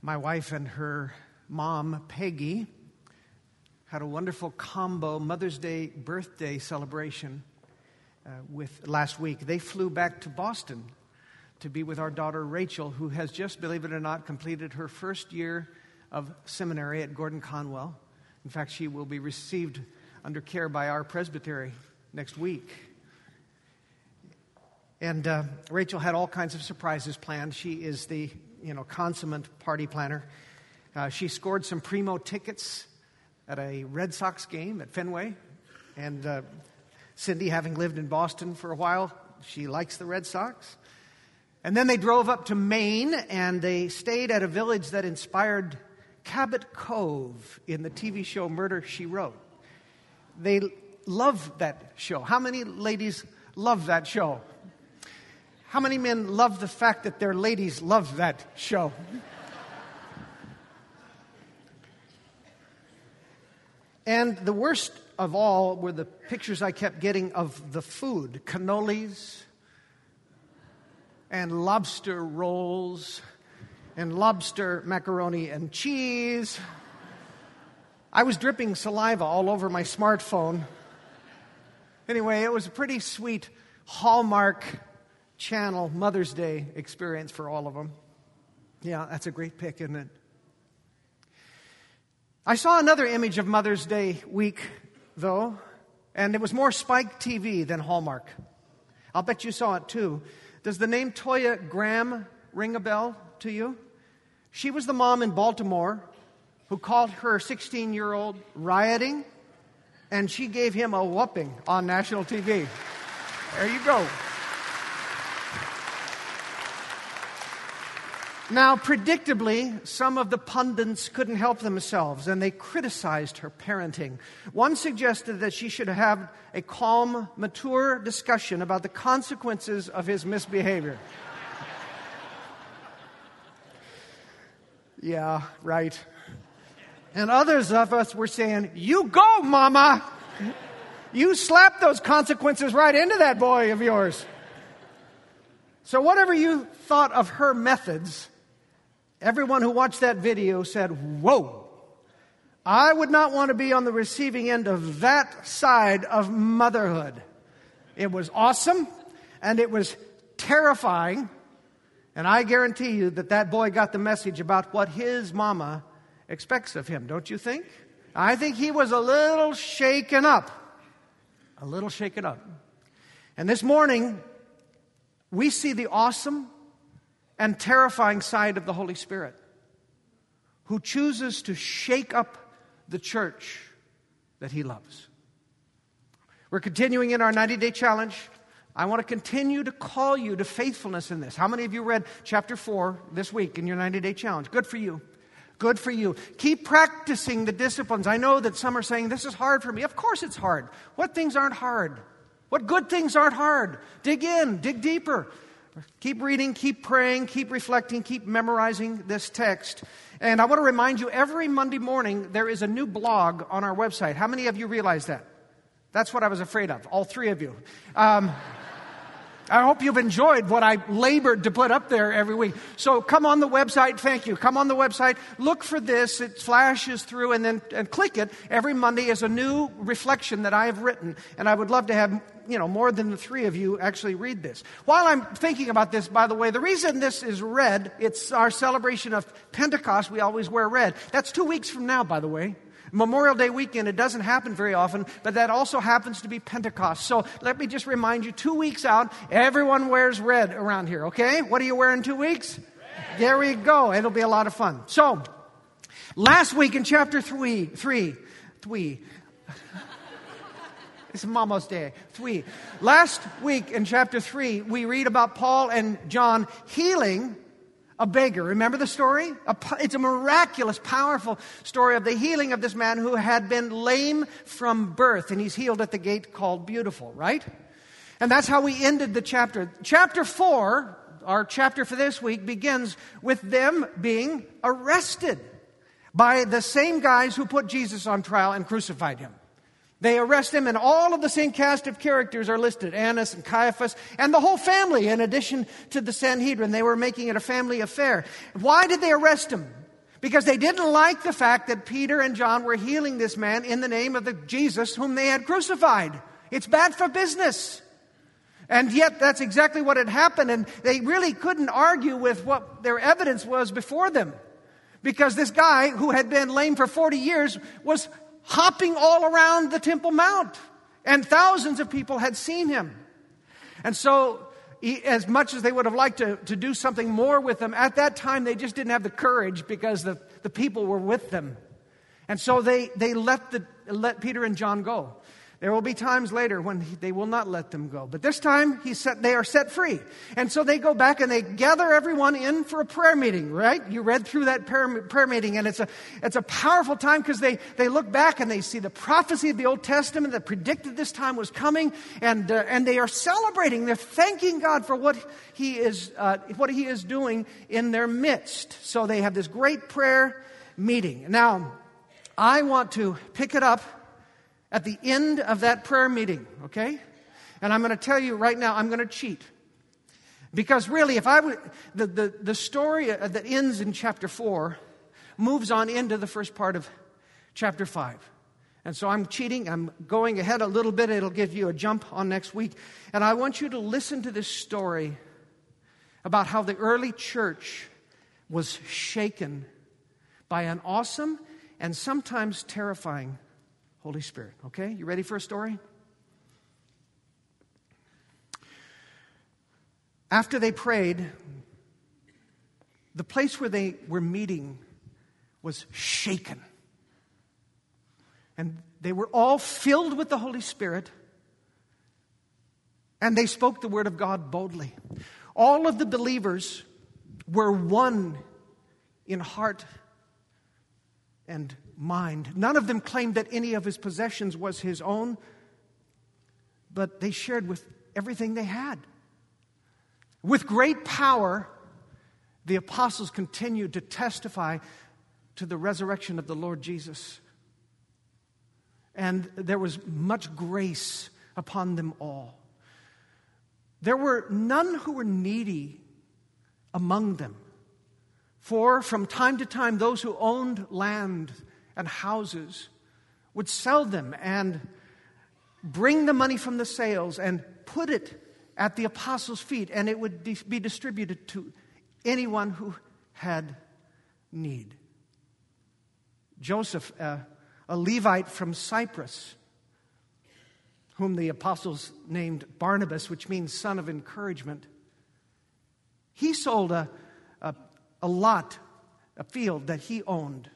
My wife and her mom, Peggy, had a wonderful combo Mother's Day birthday celebration uh, with last week. They flew back to Boston to be with our daughter Rachel, who has just, believe it or not, completed her first year of seminary at Gordon Conwell. In fact, she will be received under care by our presbytery next week. And uh, Rachel had all kinds of surprises planned. She is the you know, consummate party planner. Uh, she scored some primo tickets at a Red Sox game at Fenway. And uh, Cindy, having lived in Boston for a while, she likes the Red Sox. And then they drove up to Maine and they stayed at a village that inspired Cabot Cove in the TV show Murder She Wrote. They love that show. How many ladies love that show? How many men love the fact that their ladies love that show? and the worst of all were the pictures I kept getting of the food cannolis and lobster rolls and lobster macaroni and cheese. I was dripping saliva all over my smartphone. Anyway, it was a pretty sweet Hallmark Channel Mother's Day experience for all of them. Yeah, that's a great pick, isn't it? I saw another image of Mother's Day week, though, and it was more Spike TV than Hallmark. I'll bet you saw it too. Does the name Toya Graham ring a bell to you? She was the mom in Baltimore who called her 16 year old rioting, and she gave him a whooping on national TV. There you go. Now, predictably, some of the pundits couldn't help themselves and they criticized her parenting. One suggested that she should have a calm, mature discussion about the consequences of his misbehavior. yeah, right. And others of us were saying, You go, mama! You slap those consequences right into that boy of yours. So, whatever you thought of her methods, Everyone who watched that video said, Whoa, I would not want to be on the receiving end of that side of motherhood. It was awesome and it was terrifying. And I guarantee you that that boy got the message about what his mama expects of him, don't you think? I think he was a little shaken up. A little shaken up. And this morning, we see the awesome and terrifying side of the Holy Spirit, who chooses to shake up the church that he loves. We're continuing in our 90 day challenge. I want to continue to call you to faithfulness in this. How many of you read chapter 4 this week in your 90 day challenge? Good for you. Good for you. Keep practicing the disciplines. I know that some are saying, This is hard for me. Of course it's hard. What things aren't hard? What good things aren't hard? Dig in, dig deeper. Keep reading, keep praying, keep reflecting, keep memorizing this text. And I want to remind you every Monday morning there is a new blog on our website. How many of you realize that? That's what I was afraid of, all three of you. Um, I hope you've enjoyed what I labored to put up there every week. So come on the website. Thank you. Come on the website. Look for this. It flashes through and then and click it. Every Monday is a new reflection that I have written. And I would love to have, you know, more than the three of you actually read this. While I'm thinking about this, by the way, the reason this is red, it's our celebration of Pentecost. We always wear red. That's two weeks from now, by the way. Memorial Day weekend, it doesn't happen very often, but that also happens to be Pentecost. So let me just remind you two weeks out, everyone wears red around here, okay? What are you wearing two weeks? Red. There we go. It'll be a lot of fun. So, last week in chapter three, three, three, it's Mama's Day. Three. Last week in chapter three, we read about Paul and John healing a beggar. Remember the story? It's a miraculous, powerful story of the healing of this man who had been lame from birth, and he's healed at the gate called Beautiful, right? And that's how we ended the chapter. Chapter 4, our chapter for this week, begins with them being arrested by the same guys who put Jesus on trial and crucified him. They arrest him, and all of the same cast of characters are listed Annas and Caiaphas, and the whole family, in addition to the Sanhedrin. They were making it a family affair. Why did they arrest him? because they didn't like the fact that Peter and John were healing this man in the name of the Jesus whom they had crucified. It's bad for business. And yet, that's exactly what had happened, and they really couldn't argue with what their evidence was before them. Because this guy who had been lame for 40 years was hopping all around the Temple Mount, and thousands of people had seen him. And so, as much as they would have liked to, to do something more with them, at that time they just didn't have the courage because the, the people were with them. And so they, they let, the, let Peter and John go. There will be times later when they will not let them go. But this time, he set, they are set free. And so they go back and they gather everyone in for a prayer meeting, right? You read through that prayer, meeting, and it's a, it's a powerful time because they, they look back and they see the prophecy of the Old Testament that predicted this time was coming, and, uh, and they are celebrating. They're thanking God for what he, is, uh, what he is doing in their midst. So they have this great prayer meeting. Now, I want to pick it up at the end of that prayer meeting, okay? And I'm going to tell you right now, I'm going to cheat. Because really, if I would, the, the, the story that ends in chapter 4 moves on into the first part of chapter 5. And so I'm cheating. I'm going ahead a little bit. It'll give you a jump on next week. And I want you to listen to this story about how the early church was shaken by an awesome and sometimes terrifying Holy Spirit. Okay? You ready for a story? After they prayed, the place where they were meeting was shaken. And they were all filled with the Holy Spirit, and they spoke the word of God boldly. All of the believers were one in heart and mind. None of them claimed that any of his possessions was his own, but they shared with everything they had. With great power, the apostles continued to testify to the resurrection of the Lord Jesus. And there was much grace upon them all. There were none who were needy among them. For from time to time, those who owned land and houses would sell them and bring the money from the sales and put it at the apostles' feet, and it would be distributed to anyone who had need. Joseph, a Levite from Cyprus, whom the apostles named Barnabas, which means son of encouragement, he sold a, a, a lot, a field that he owned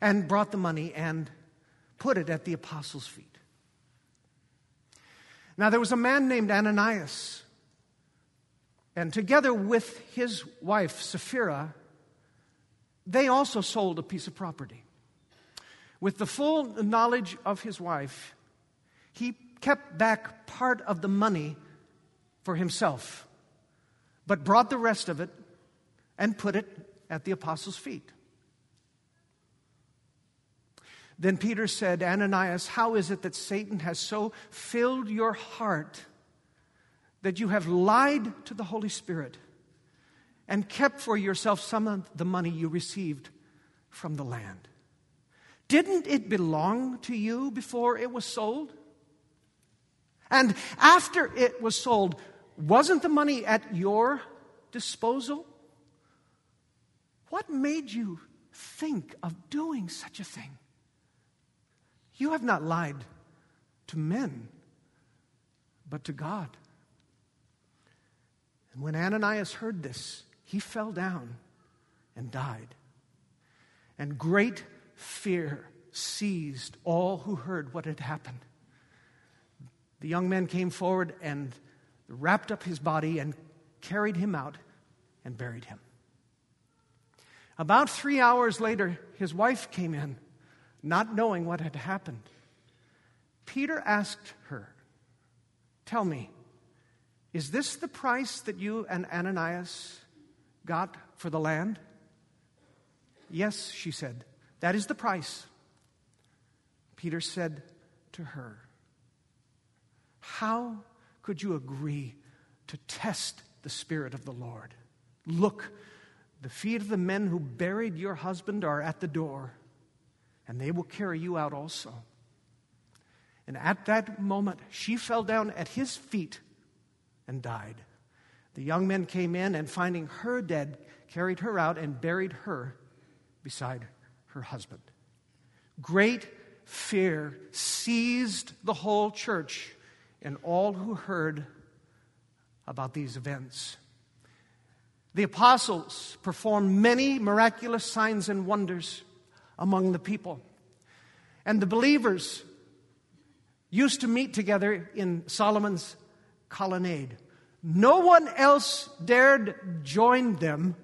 and brought the money and put it at the apostles' feet. Now, there was a man named Ananias, and together with his wife, Sapphira, they also sold a piece of property. With the full knowledge of his wife, he kept back part of the money for himself, but brought the rest of it and put it at the apostles' feet. Then Peter said, Ananias, how is it that Satan has so filled your heart that you have lied to the Holy Spirit and kept for yourself some of the money you received from the land? Didn't it belong to you before it was sold? And after it was sold, wasn't the money at your disposal? What made you think of doing such a thing? You have not lied to men, but to God. And when Ananias heard this, he fell down and died. And great fear seized all who heard what had happened. The young man came forward and wrapped up his body and carried him out and buried him. About three hours later, his wife came in not knowing what had happened. Peter asked her, Tell me, is this the price that you and Ananias got for the land? Yes, she said, that is the price. Peter said to her, How could you agree to test the Spirit of the Lord? Look, The feet of the men who buried your husband are at the door, and they will carry you out also. And at that moment, she fell down at his feet and died. The young men came in and, finding her dead, carried her out and buried her beside her husband. Great fear seized the whole church and all who heard about these events. The apostles performed many miraculous signs and wonders among the people. And the believers used to meet together in Solomon's colonnade. No one else dared join them,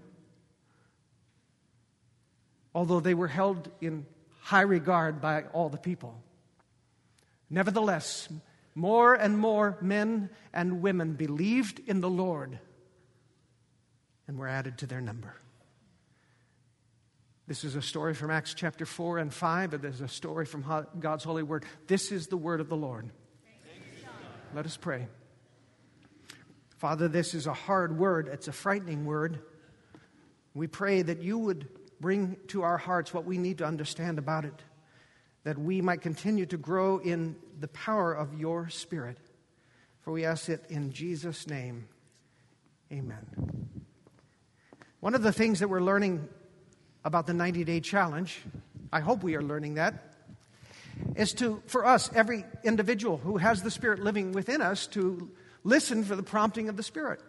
although they were held in high regard by all the people. Nevertheless, more and more men and women believed in the Lord and were added to their number. This is a story from Acts chapter 4 and 5, but there's a story from God's holy word. This is the word of the Lord. Let us pray. Father, this is a hard word, it's a frightening word. We pray that you would bring to our hearts what we need to understand about it, that we might continue to grow in the power of your Spirit. For we ask it in Jesus' name. Amen. One of the things that we're learning about the 90 day challenge, I hope we are learning that, is to, for us, every individual who has the Spirit living within us, to Listen for the prompting of the Spirit.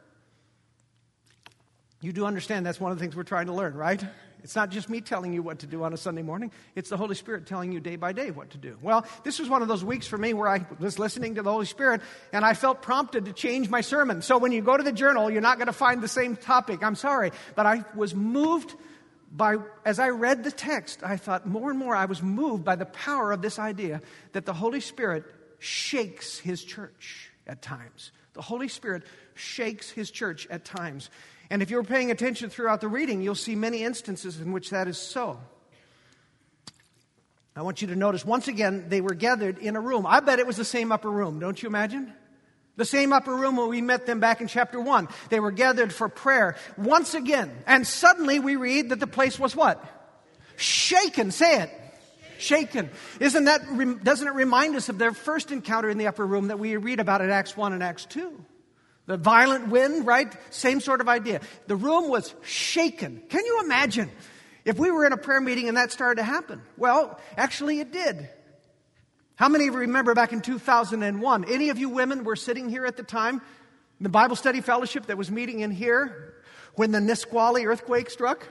You do understand that's one of the things we're trying to learn, right? It's not just me telling you what to do on a Sunday morning, it's the Holy Spirit telling you day by day what to do. Well, this was one of those weeks for me where I was listening to the Holy Spirit and I felt prompted to change my sermon. So when you go to the journal, you're not going to find the same topic. I'm sorry. But I was moved by, as I read the text, I thought more and more I was moved by the power of this idea that the Holy Spirit shakes his church at times. The Holy Spirit shakes his church at times. And if you're paying attention throughout the reading, you'll see many instances in which that is so. I want you to notice once again, they were gathered in a room. I bet it was the same upper room, don't you imagine? The same upper room where we met them back in chapter 1. They were gathered for prayer once again. And suddenly we read that the place was what? Shaken. Say it shaken. Isn't that, doesn't it remind us of their first encounter in the upper room that we read about in Acts 1 and Acts 2? The violent wind, right? Same sort of idea. The room was shaken. Can you imagine if we were in a prayer meeting and that started to happen? Well, actually it did. How many of you remember back in 2001? Any of you women were sitting here at the time, the Bible study fellowship that was meeting in here when the Nisqually earthquake struck?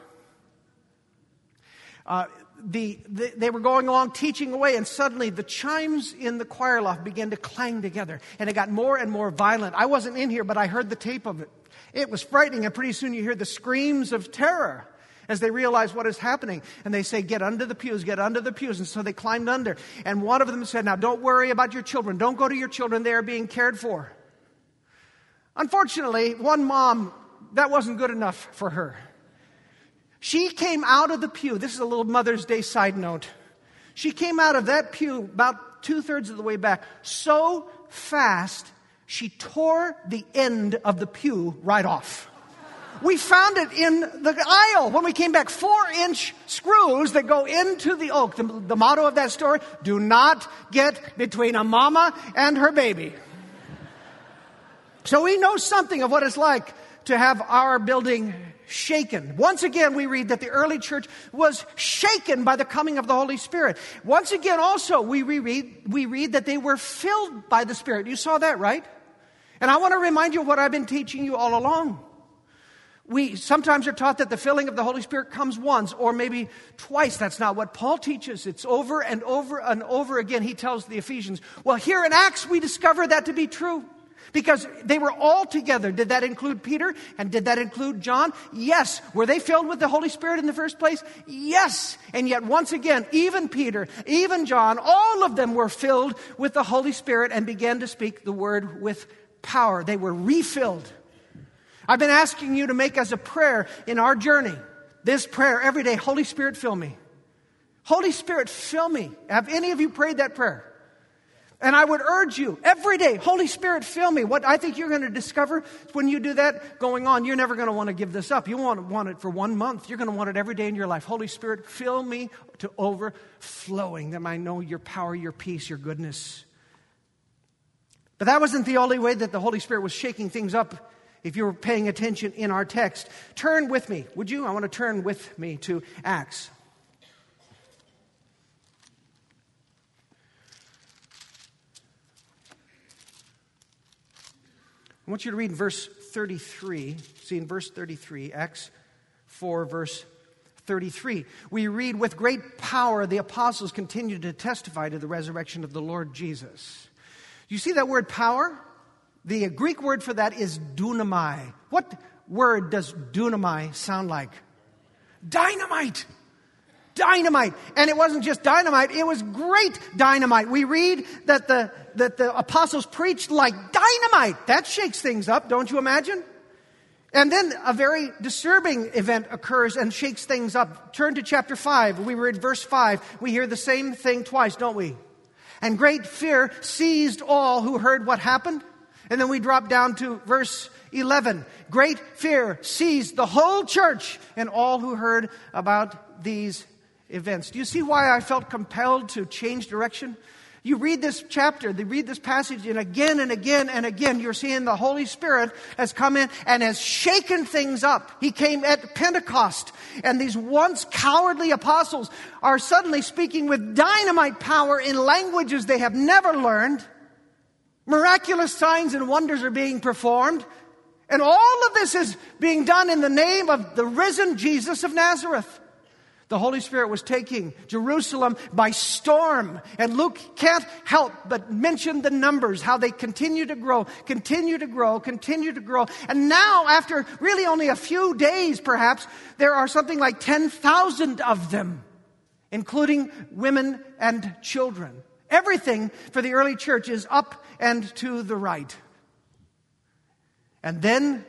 Uh, the, the, they were going along teaching away, and suddenly the chimes in the choir loft began to clang together, and it got more and more violent. I wasn't in here, but I heard the tape of it. It was frightening, and pretty soon you hear the screams of terror as they realize what is happening. And they say, Get under the pews, get under the pews. And so they climbed under. And one of them said, Now don't worry about your children. Don't go to your children. They are being cared for. Unfortunately, one mom, that wasn't good enough for her. She came out of the pew. This is a little Mother's Day side note. She came out of that pew about two thirds of the way back so fast, she tore the end of the pew right off. We found it in the aisle when we came back. Four inch screws that go into the oak. The, the motto of that story do not get between a mama and her baby. So we know something of what it's like to have our building shaken. Once again, we read that the early church was shaken by the coming of the Holy Spirit. Once again, also, we read, we read that they were filled by the Spirit. You saw that, right? And I want to remind you of what I've been teaching you all along. We sometimes are taught that the filling of the Holy Spirit comes once or maybe twice. That's not what Paul teaches. It's over and over and over again. He tells the Ephesians. Well, here in Acts, we discover that to be true. Because they were all together. Did that include Peter? And did that include John? Yes. Were they filled with the Holy Spirit in the first place? Yes. And yet, once again, even Peter, even John, all of them were filled with the Holy Spirit and began to speak the word with power. They were refilled. I've been asking you to make as a prayer in our journey this prayer every day Holy Spirit, fill me. Holy Spirit, fill me. Have any of you prayed that prayer? And I would urge you every day, Holy Spirit, fill me. What I think you're going to discover when you do that going on, you're never going to want to give this up. You won't want it for one month. You're going to want it every day in your life. Holy Spirit, fill me to overflowing, that I know your power, your peace, your goodness. But that wasn't the only way that the Holy Spirit was shaking things up if you're paying attention in our text. Turn with me, would you? I want to turn with me to Acts. I want you to read in verse 33. See, in verse 33, Acts 4, verse 33, we read, With great power the apostles continued to testify to the resurrection of the Lord Jesus. You see that word power? The Greek word for that is dunamai. What word does dunamai sound like? Dynamite dynamite. And it wasn't just dynamite, it was great dynamite. We read that the, that the apostles preached like dynamite. That shakes things up, don't you imagine? And then a very disturbing event occurs and shakes things up. Turn to chapter 5. We read verse 5. We hear the same thing twice, don't we? And great fear seized all who heard what happened. And then we drop down to verse 11. Great fear seized the whole church and all who heard about these events. Do you see why I felt compelled to change direction? You read this chapter, you read this passage, and again and again and again, you're seeing the Holy Spirit has come in and has shaken things up. He came at Pentecost, and these once cowardly apostles are suddenly speaking with dynamite power in languages they have never learned. Miraculous signs and wonders are being performed. And all of this is being done in the name of the risen Jesus of Nazareth. The Holy Spirit was taking Jerusalem by storm. And Luke can't help but mention the numbers, how they continue to grow, continue to grow, continue to grow. And now, after really only a few days perhaps, there are something like 10,000 of them, including women and children. Everything for the early church is up and to the right. And then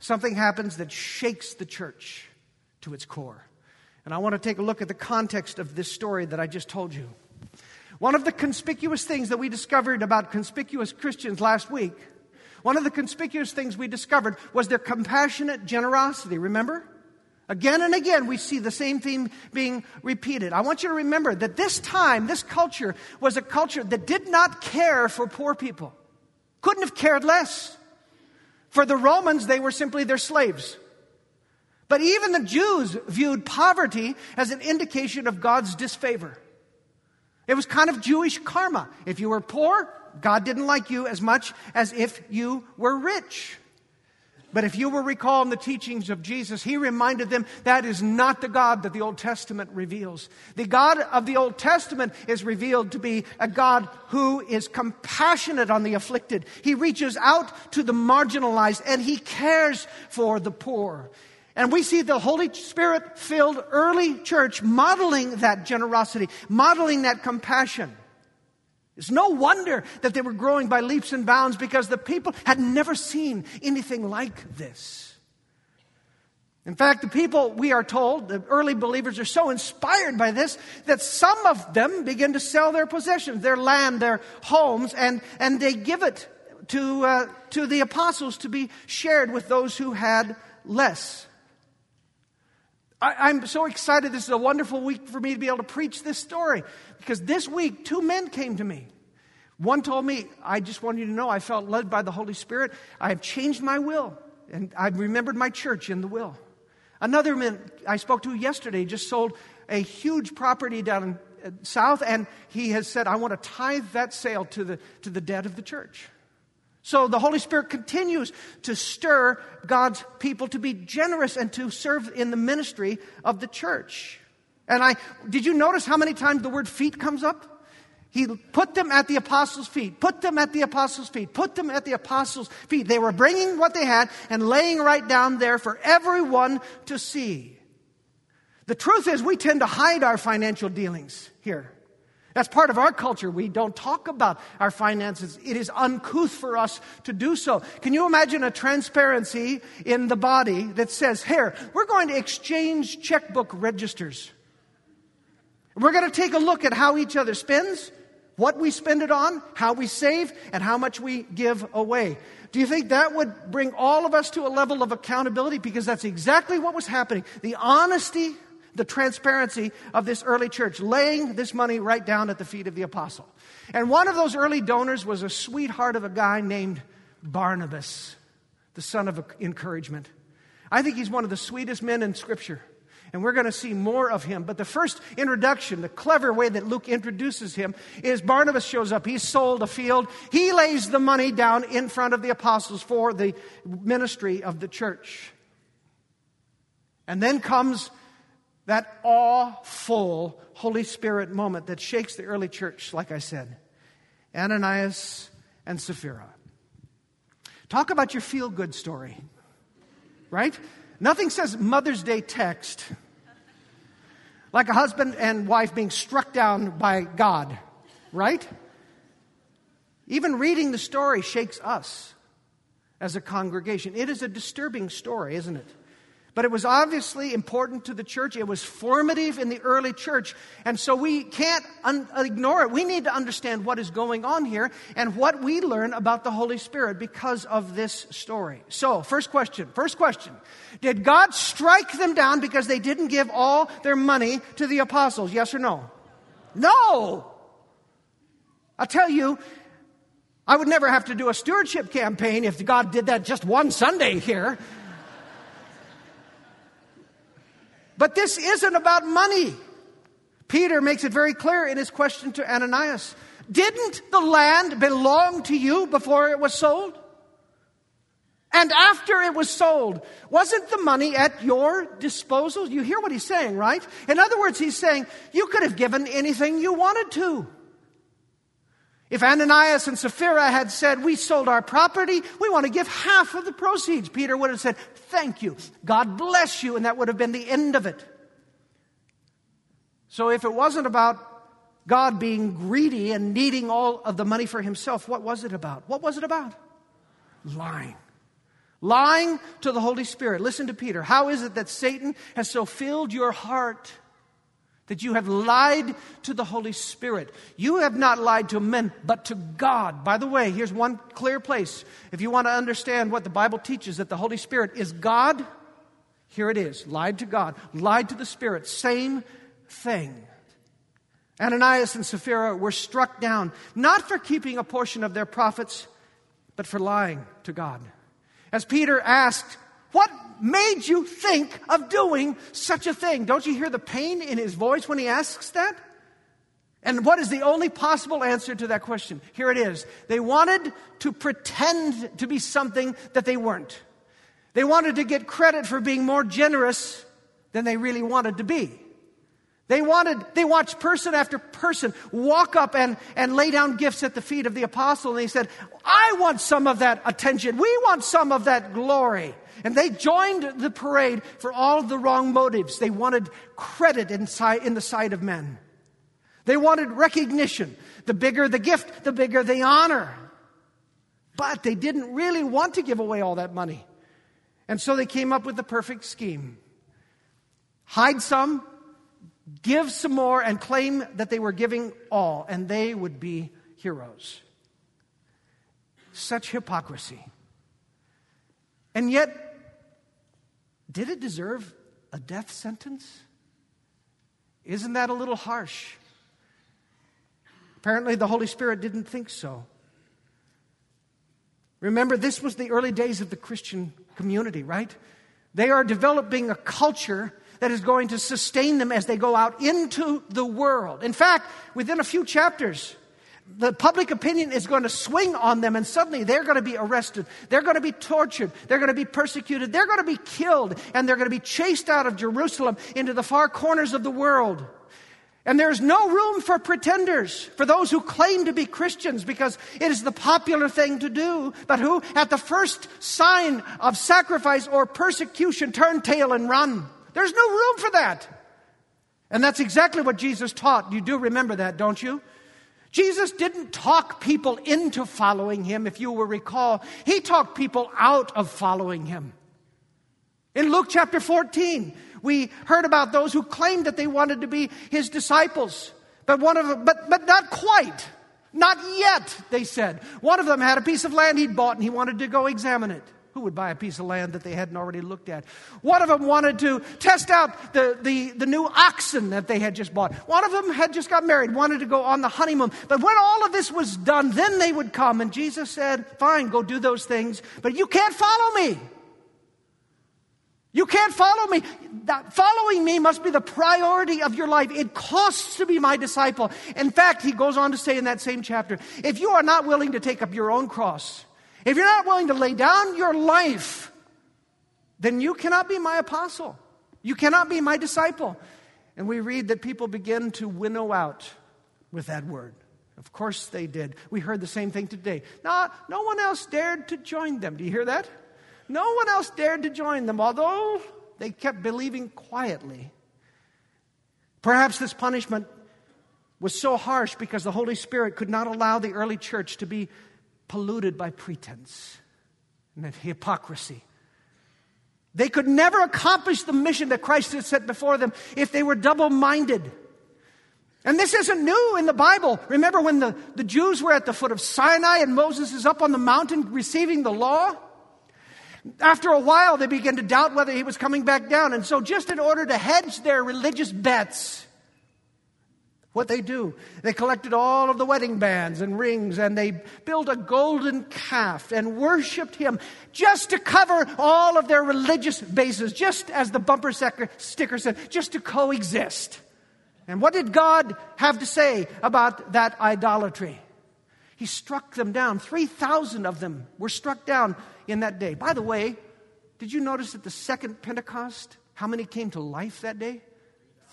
something happens that shakes the church to its core. And I want to take a look at the context of this story that I just told you. One of the conspicuous things that we discovered about conspicuous Christians last week, one of the conspicuous things we discovered was their compassionate generosity. Remember? Again and again, we see the same theme being repeated. I want you to remember that this time, this culture was a culture that did not care for poor people, couldn't have cared less. For the Romans, they were simply their slaves. But even the Jews viewed poverty as an indication of God's disfavor. It was kind of Jewish karma. If you were poor, God didn't like you as much as if you were rich. But if you will recall in the teachings of Jesus, he reminded them that is not the God that the Old Testament reveals. The God of the Old Testament is revealed to be a God who is compassionate on the afflicted. He reaches out to the marginalized and he cares for the poor. And we see the Holy Spirit filled early church modeling that generosity, modeling that compassion. It's no wonder that they were growing by leaps and bounds because the people had never seen anything like this. In fact, the people, we are told, the early believers are so inspired by this that some of them begin to sell their possessions, their land, their homes, and, and they give it to, uh, to the apostles to be shared with those who had less. I, am so excited. This is a wonderful week for me to be able to preach this story because this week, two men came to me. One told me, I just want you to know I felt led by the Holy Spirit. I have changed my will, and I've remembered my church in the will. Another man I spoke to yesterday just sold a huge property down uh, south, and he has said, I want to tithe that sale to the, to the debt of the church. So the Holy Spirit continues to stir God's people to be generous and to serve in the ministry of the church. And I, did you notice how many times the word feet comes up? He put them at the apostles' feet, put them at the apostles' feet, put them at the apostles' feet. They were bringing what they had and laying right down there for everyone to see. The truth is, we tend to hide our financial dealings here. That's part of our culture. We don't talk about our finances. It is uncouth for us to do so. Can you imagine a transparency in the body that says, here, we're going to exchange checkbook registers. We're going to take a look at how each other spends, what we spend it on, how we save, and how much we give away. Do you think that would bring all of us to a level of accountability? Because that's exactly what was happening. The honesty, the transparency of this early church, laying this money right down at the feet of the apostle. And one of those early donors was a sweetheart of a guy named Barnabas, the son of encouragement. I think he's one of the sweetest men in Scripture and we're going to see more of him. But the first introduction, the clever way that Luke introduces him, is Barnabas shows up. He's sold a field. He lays the money down in front of the apostles for the ministry of the church. And then comes that awful Holy Spirit moment that shakes the early church, like I said. Ananias and Sapphira. Talk about your feel good story, right? Nothing says Mother's Day text like a husband and wife being struck down by God, right? Even reading the story shakes us as a congregation. It is a disturbing story, isn't it? But it was obviously important to the church. It was formative in the early church. And so we can't un- ignore it. We need to understand what is going on here and what we learn about the Holy Spirit because of this story. So, first question. First question. Did God strike them down because they didn't give all their money to the apostles? Yes or no? No! I'll tell you, I would never have to do a stewardship campaign if God did that just one Sunday here. But this isn't about money. Peter makes it very clear in his question to Ananias. Didn't the land belong to you before it was sold? And after it was sold, wasn't the money at your disposal? You hear what he's saying, right? In other words, he's saying, you could have given anything you wanted to. If Ananias and Sapphira had said, We sold our property, we want to give half of the proceeds, Peter would have said, Thank you. God bless you. And that would have been the end of it. So if it wasn't about God being greedy and needing all of the money for himself, what was it about? What was it about? Lying. Lying to the Holy Spirit. Listen to Peter. How is it that Satan has so filled your heart? That you have lied to the Holy Spirit. You have not lied to men, but to God. By the way, here's one clear place. If you want to understand what the Bible teaches that the Holy Spirit is God, here it is lied to God, lied to the Spirit, same thing. Ananias and Sapphira were struck down, not for keeping a portion of their profits, but for lying to God. As Peter asked, What made you think of doing such a thing? Don't you hear the pain in his voice when he asks that? And what is the only possible answer to that question? Here it is. They wanted to pretend to be something that they weren't. They wanted to get credit for being more generous than they really wanted to be. They wanted, they watched person after person walk up and, and lay down gifts at the feet of the apostle, and they said, I want some of that attention. We want some of that glory. And they joined the parade for all the wrong motives. They wanted credit inside, in the sight of men. They wanted recognition. The bigger the gift, the bigger the honor. But they didn't really want to give away all that money. And so they came up with the perfect scheme hide some, give some more, and claim that they were giving all, and they would be heroes. Such hypocrisy. And yet, did it deserve a death sentence? Isn't that a little harsh? Apparently, the Holy Spirit didn't think so. Remember, this was the early days of the Christian community, right? They are developing a culture that is going to sustain them as they go out into the world. In fact, within a few chapters, the public opinion is going to swing on them and suddenly they're going to be arrested. They're going to be tortured. They're going to be persecuted. They're going to be killed and they're going to be chased out of Jerusalem into the far corners of the world. And there's no room for pretenders, for those who claim to be Christians because it is the popular thing to do, but who at the first sign of sacrifice or persecution turn tail and run. There's no room for that. And that's exactly what Jesus taught. You do remember that, don't you? Jesus didn't talk people into following him, if you will recall. He talked people out of following him. In Luke chapter 14, we heard about those who claimed that they wanted to be his disciples, but one of them, but, but not quite. Not yet, they said. One of them had a piece of land he'd bought and he wanted to go examine it. Who would buy a piece of land that they hadn't already looked at? One of them wanted to test out the, the, the new oxen that they had just bought. One of them had just got married, wanted to go on the honeymoon. But when all of this was done, then they would come. And Jesus said, Fine, go do those things, but you can't follow me. You can't follow me. That following me must be the priority of your life. It costs to be my disciple. In fact, he goes on to say in that same chapter if you are not willing to take up your own cross, if you're not willing to lay down your life, then you cannot be my apostle. You cannot be my disciple. And we read that people begin to winnow out with that word. Of course they did. We heard the same thing today. No, no one else dared to join them. Do you hear that? No one else dared to join them, although they kept believing quietly. Perhaps this punishment was so harsh because the Holy Spirit could not allow the early church to be polluted by pretense and hypocrisy. They could never accomplish the mission that Christ had set before them if they were double minded. And this isn't new in the Bible. Remember when the, the Jews were at the foot of Sinai and Moses is up on the mountain receiving the law? After a while, they began to doubt whether he was coming back down. And so, just in order to hedge their religious bets, what they do, they collected all of the wedding bands and rings and they built a golden calf and worshiped him just to cover all of their religious bases, just as the bumper sticker said, just to coexist. And what did God have to say about that idolatry? He struck them down. 3,000 of them were struck down in that day. By the way, did you notice at the second Pentecost how many came to life that day?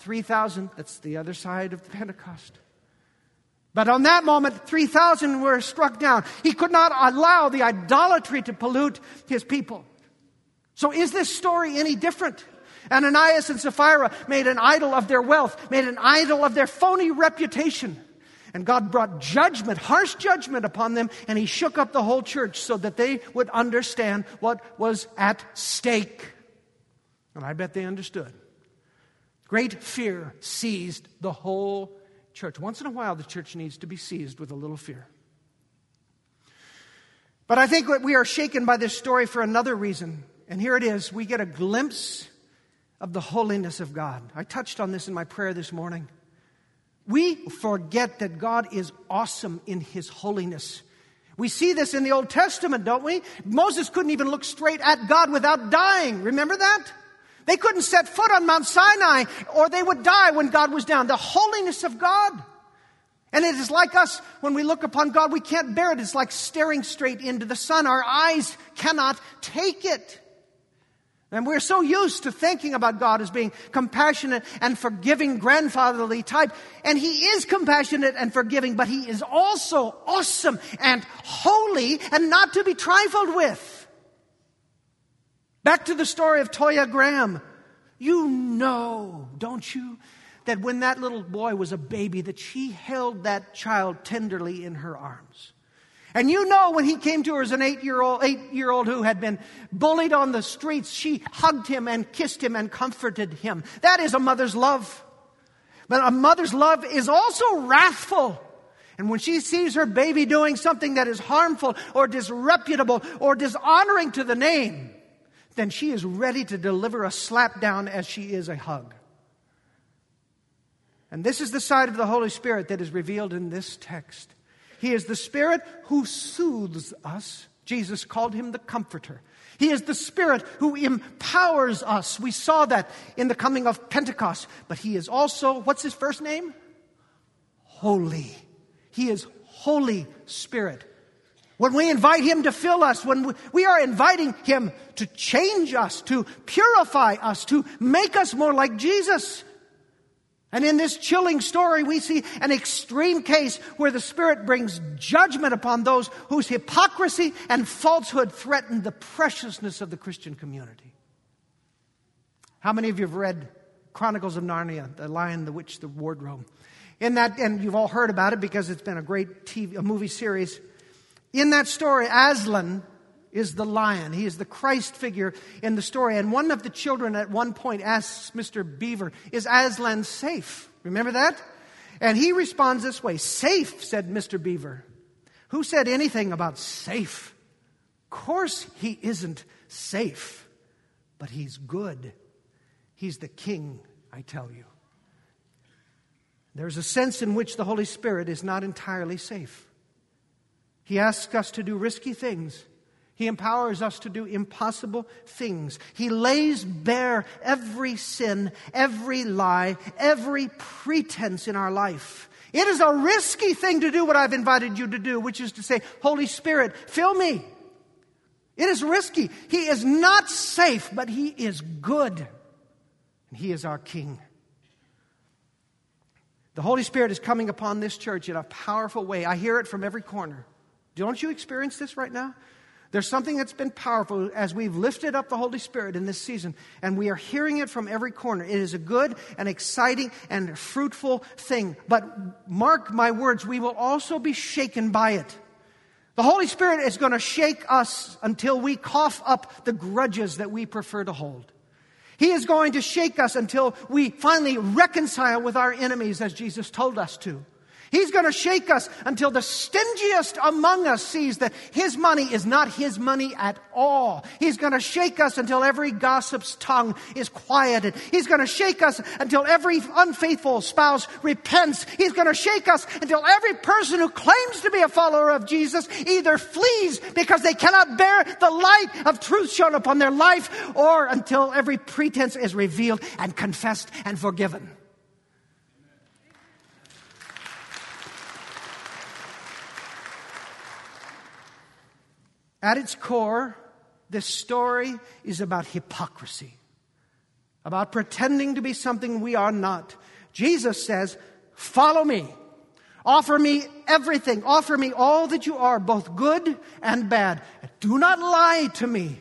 3,000. That's the other side of the Pentecost. But on that moment, 3,000 were struck down. He could not allow the idolatry to pollute his people. So is this story any different? Ananias and Sapphira made an idol of their wealth, made an idol of their phony reputation. And God brought judgment, harsh judgment upon them, and He shook up the whole church so that they would understand what was at stake. And I bet they understood. Great fear seized the whole church. Once in a while, the church needs to be seized with a little fear. But I think we are shaken by this story for another reason. And here it is we get a glimpse of the holiness of God. I touched on this in my prayer this morning. We forget that God is awesome in his holiness. We see this in the Old Testament, don't we? Moses couldn't even look straight at God without dying. Remember that? They couldn't set foot on Mount Sinai or they would die when God was down. The holiness of God. And it is like us when we look upon God, we can't bear it. It's like staring straight into the sun. Our eyes cannot take it. And we're so used to thinking about God as being compassionate and forgiving grandfatherly type. And He is compassionate and forgiving, but He is also awesome and holy and not to be trifled with. Back to the story of Toya Graham. You know, don't you, that when that little boy was a baby, that she held that child tenderly in her arms. And you know when he came to her as an eight year old, eight year old who had been bullied on the streets, she hugged him and kissed him and comforted him. That is a mother's love. But a mother's love is also wrathful. And when she sees her baby doing something that is harmful or disreputable or dishonoring to the name, then she is ready to deliver a slap down as she is a hug. And this is the side of the Holy Spirit that is revealed in this text. He is the Spirit who soothes us. Jesus called him the Comforter. He is the Spirit who empowers us. We saw that in the coming of Pentecost. But He is also, what's His first name? Holy. He is Holy Spirit. When we invite Him to fill us, when we are inviting Him to change us, to purify us, to make us more like Jesus, and in this chilling story, we see an extreme case where the Spirit brings judgment upon those whose hypocrisy and falsehood threaten the preciousness of the Christian community. How many of you have read Chronicles of Narnia, The Lion, the Witch, the Wardrobe? In that, and you've all heard about it because it's been a great TV, a movie series. In that story, Aslan is the lion. He is the Christ figure in the story. And one of the children at one point asks Mr. Beaver, Is Aslan safe? Remember that? And he responds this way Safe, said Mr. Beaver. Who said anything about safe? Of course, he isn't safe, but he's good. He's the king, I tell you. There's a sense in which the Holy Spirit is not entirely safe. He asks us to do risky things. He empowers us to do impossible things. He lays bare every sin, every lie, every pretense in our life. It is a risky thing to do what I've invited you to do, which is to say, Holy Spirit, fill me. It is risky. He is not safe, but He is good. And He is our King. The Holy Spirit is coming upon this church in a powerful way. I hear it from every corner. Don't you experience this right now? There's something that's been powerful as we've lifted up the Holy Spirit in this season, and we are hearing it from every corner. It is a good and exciting and fruitful thing. But mark my words, we will also be shaken by it. The Holy Spirit is going to shake us until we cough up the grudges that we prefer to hold. He is going to shake us until we finally reconcile with our enemies as Jesus told us to. He's going to shake us until the stingiest among us sees that his money is not his money at all. He's going to shake us until every gossip's tongue is quieted. He's going to shake us until every unfaithful spouse repents. He's going to shake us until every person who claims to be a follower of Jesus either flees because they cannot bear the light of truth shown upon their life or until every pretense is revealed and confessed and forgiven. At its core, this story is about hypocrisy, about pretending to be something we are not. Jesus says, Follow me. Offer me everything. Offer me all that you are, both good and bad. Do not lie to me.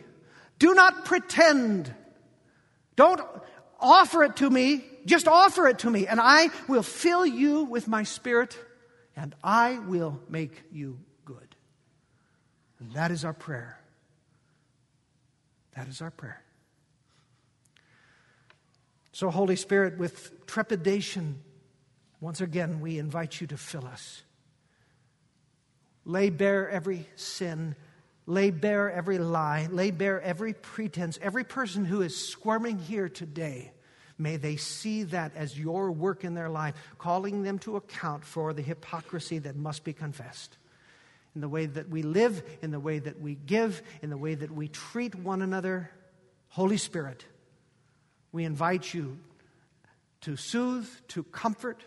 Do not pretend. Don't offer it to me. Just offer it to me, and I will fill you with my spirit, and I will make you and that is our prayer. That is our prayer. So, Holy Spirit, with trepidation, once again, we invite you to fill us. Lay bare every sin, lay bare every lie, lay bare every pretense. Every person who is squirming here today, may they see that as your work in their life, calling them to account for the hypocrisy that must be confessed in the way that we live, in the way that we give, in the way that we treat one another. Holy Spirit, we invite you to soothe, to comfort,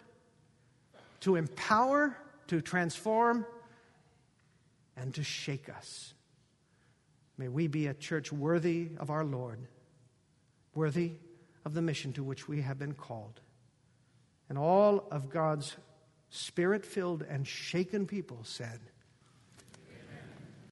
to empower, to transform, and to shake us. May we be a church worthy of our Lord, worthy of the mission to which we have been called. And all of God's spirit filled and shaken people said,